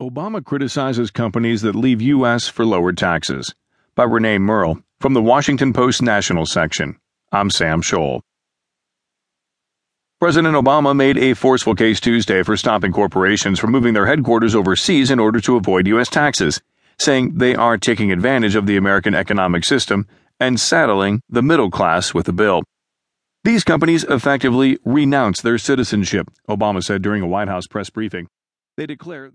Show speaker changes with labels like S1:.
S1: Obama criticizes companies that leave U.S. for lower taxes. By Renae Merle from the Washington Post National section. I'm Sam Scholl. President Obama made a forceful case Tuesday for stopping corporations from moving their headquarters overseas in order to avoid U.S. taxes, saying they are taking advantage of the American economic system and saddling the middle class with the bill. These companies effectively renounce their citizenship, Obama said during a White House press briefing. They declare